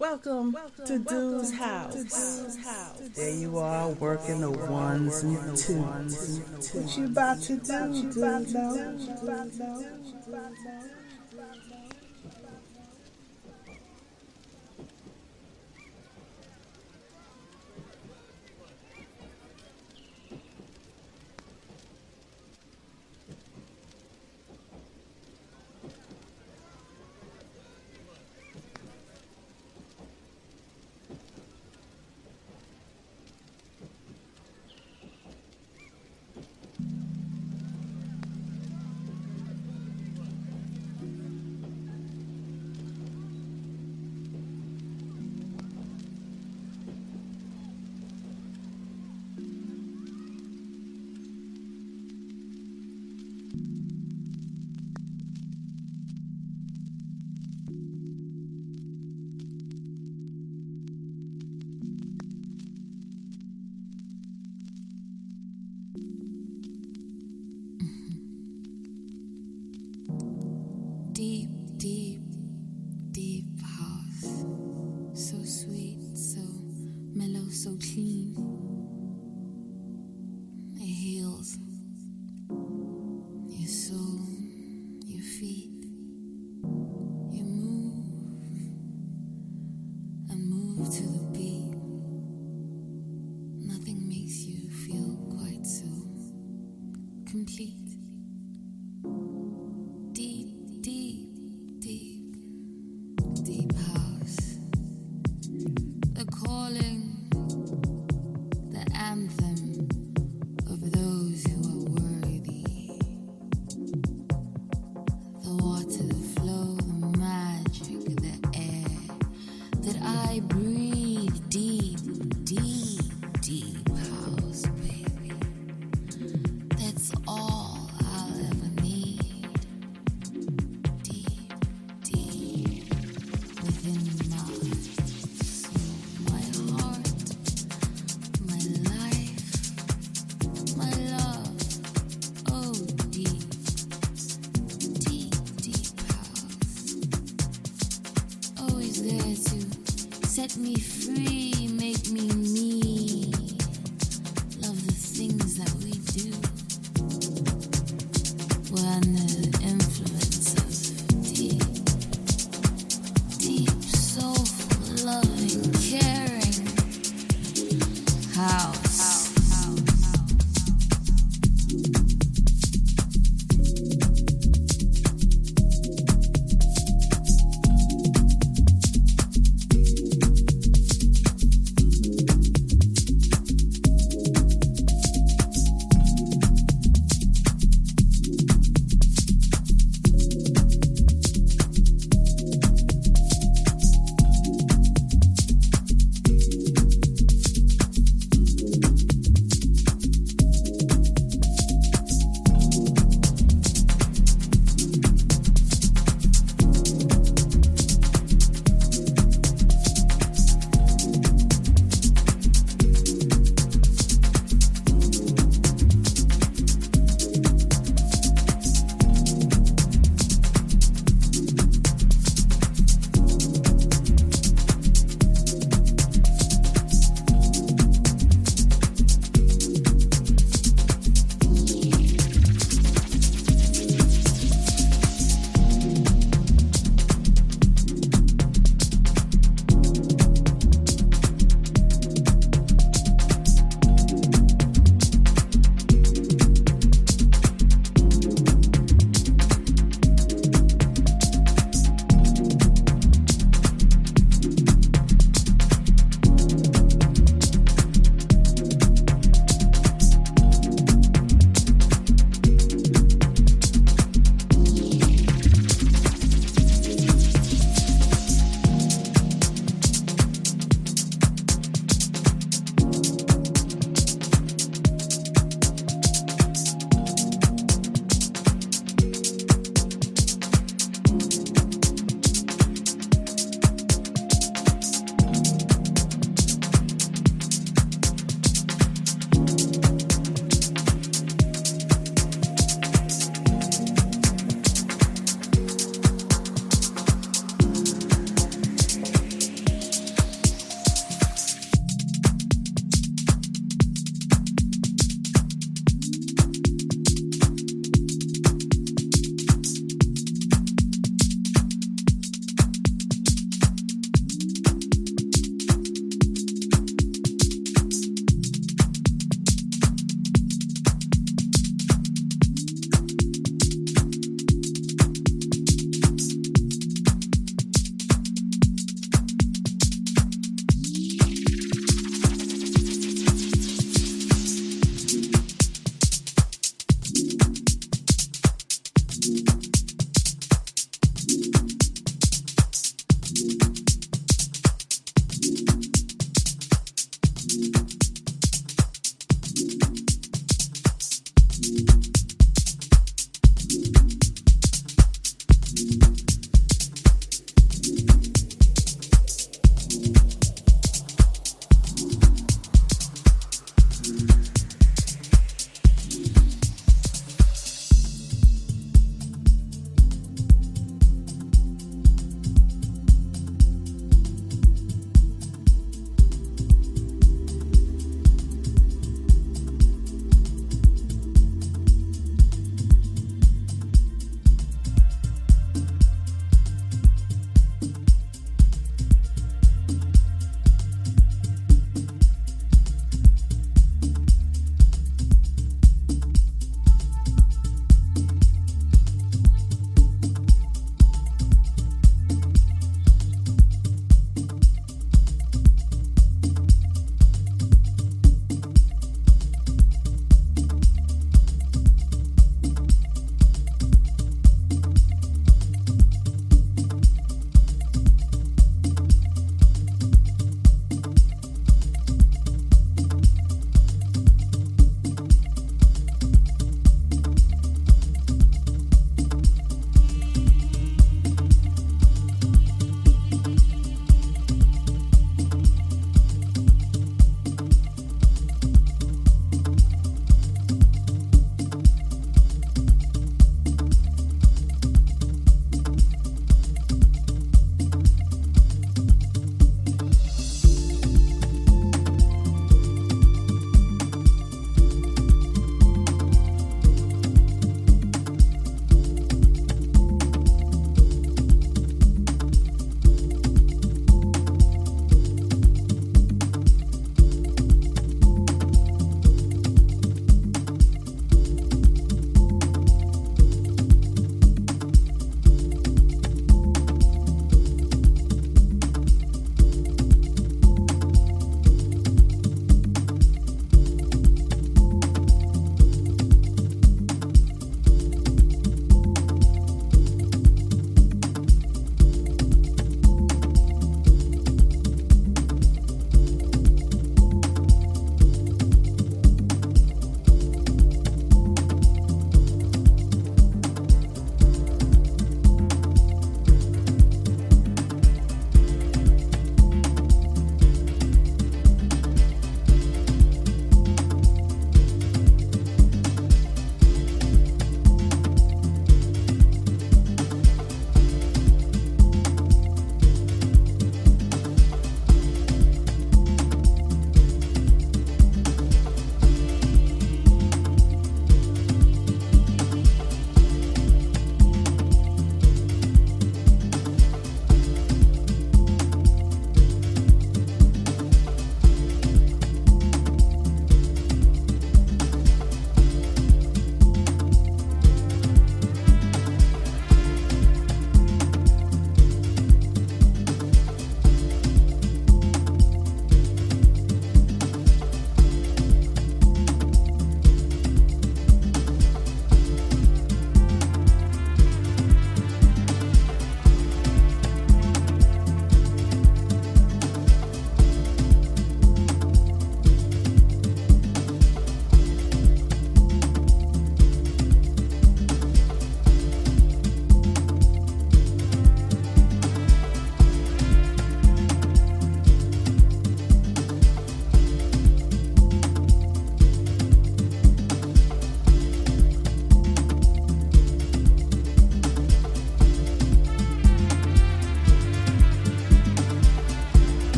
Welcome, welcome to Dude's house. House. house. There you are, working the ones and twos. What you about to do, Dude?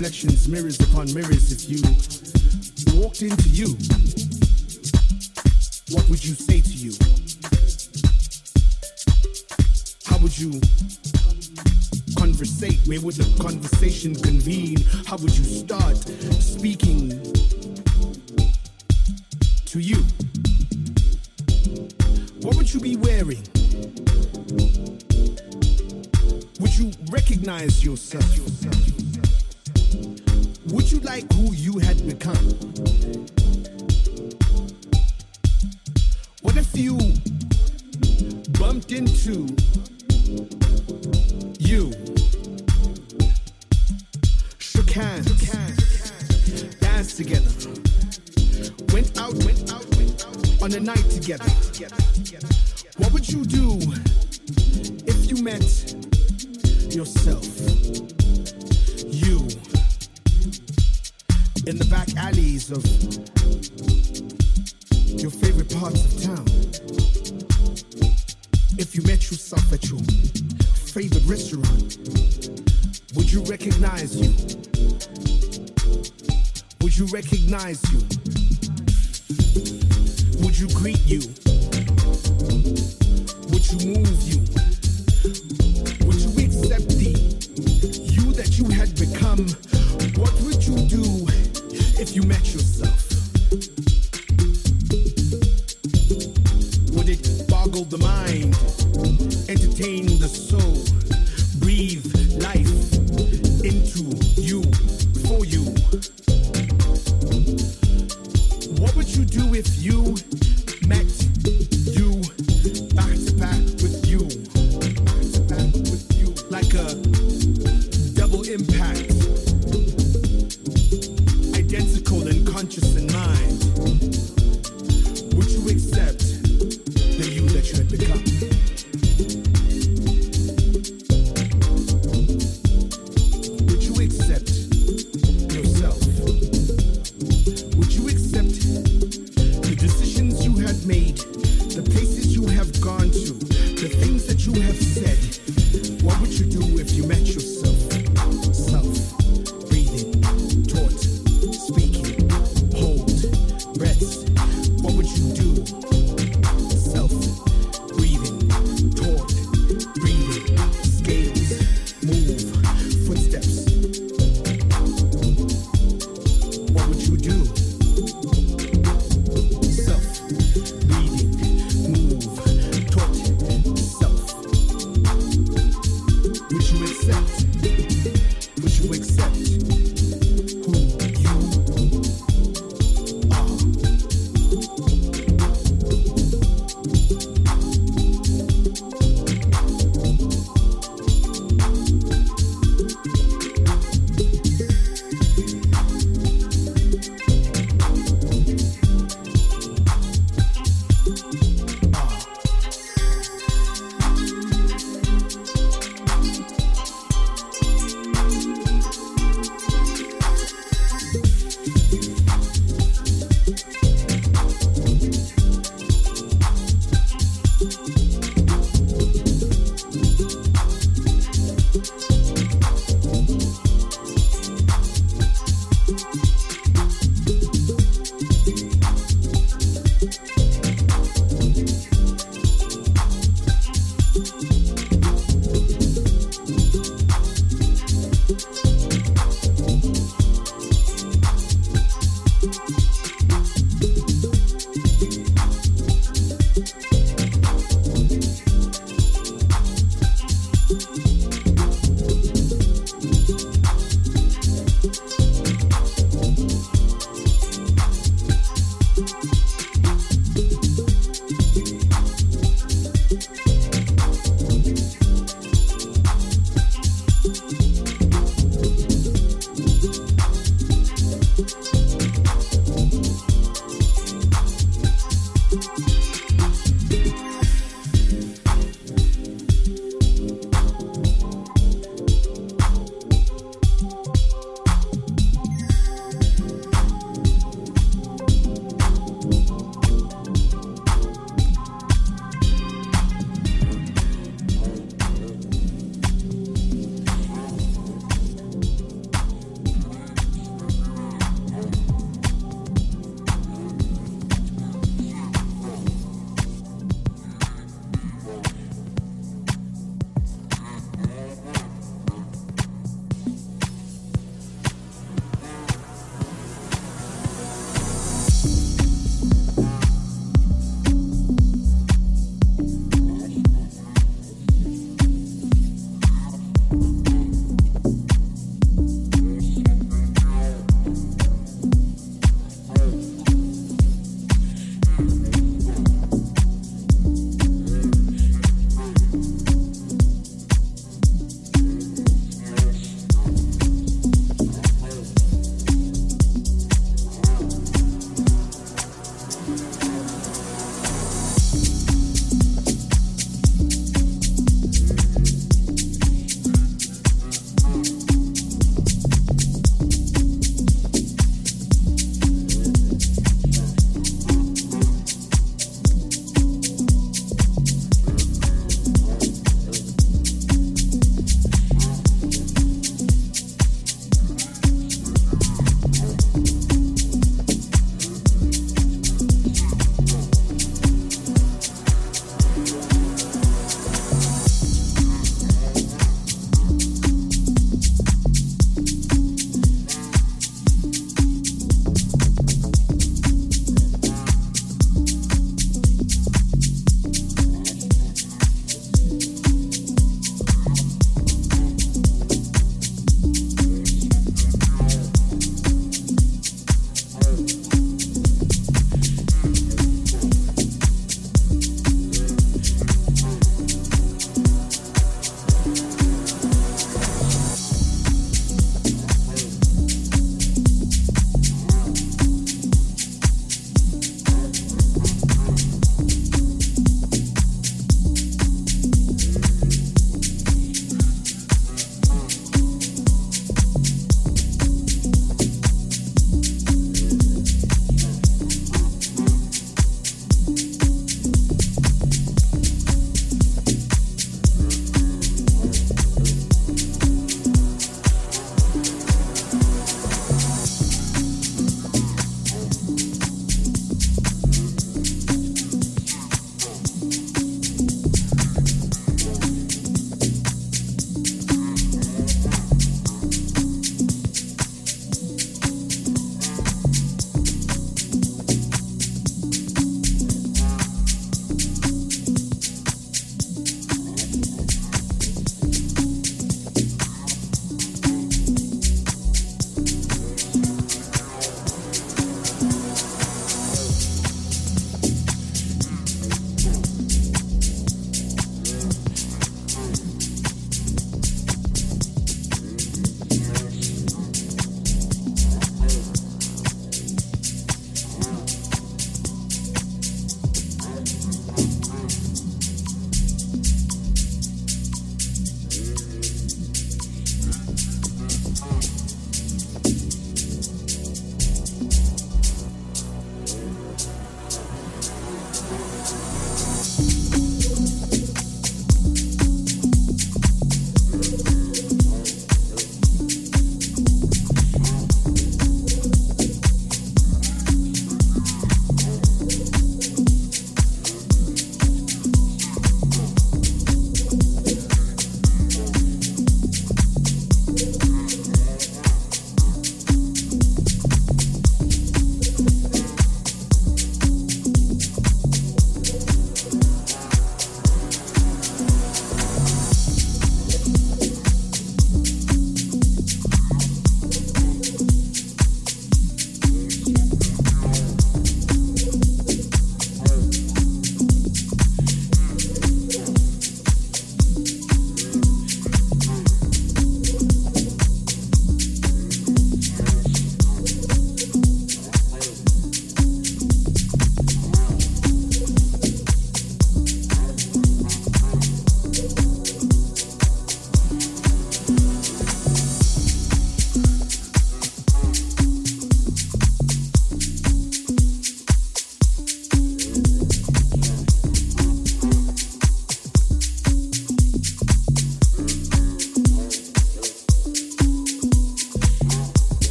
reflections, mirrors upon mirrors. If you walked into you, you recognize you? Would you greet you? Would you move you? Would you accept the you that you had become?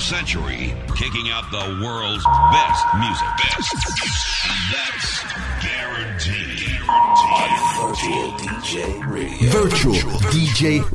century, kicking out the world's best music. Best. That's guaranteed. guaranteed. On Virtual DJ Radio. Virtual, Virtual DJ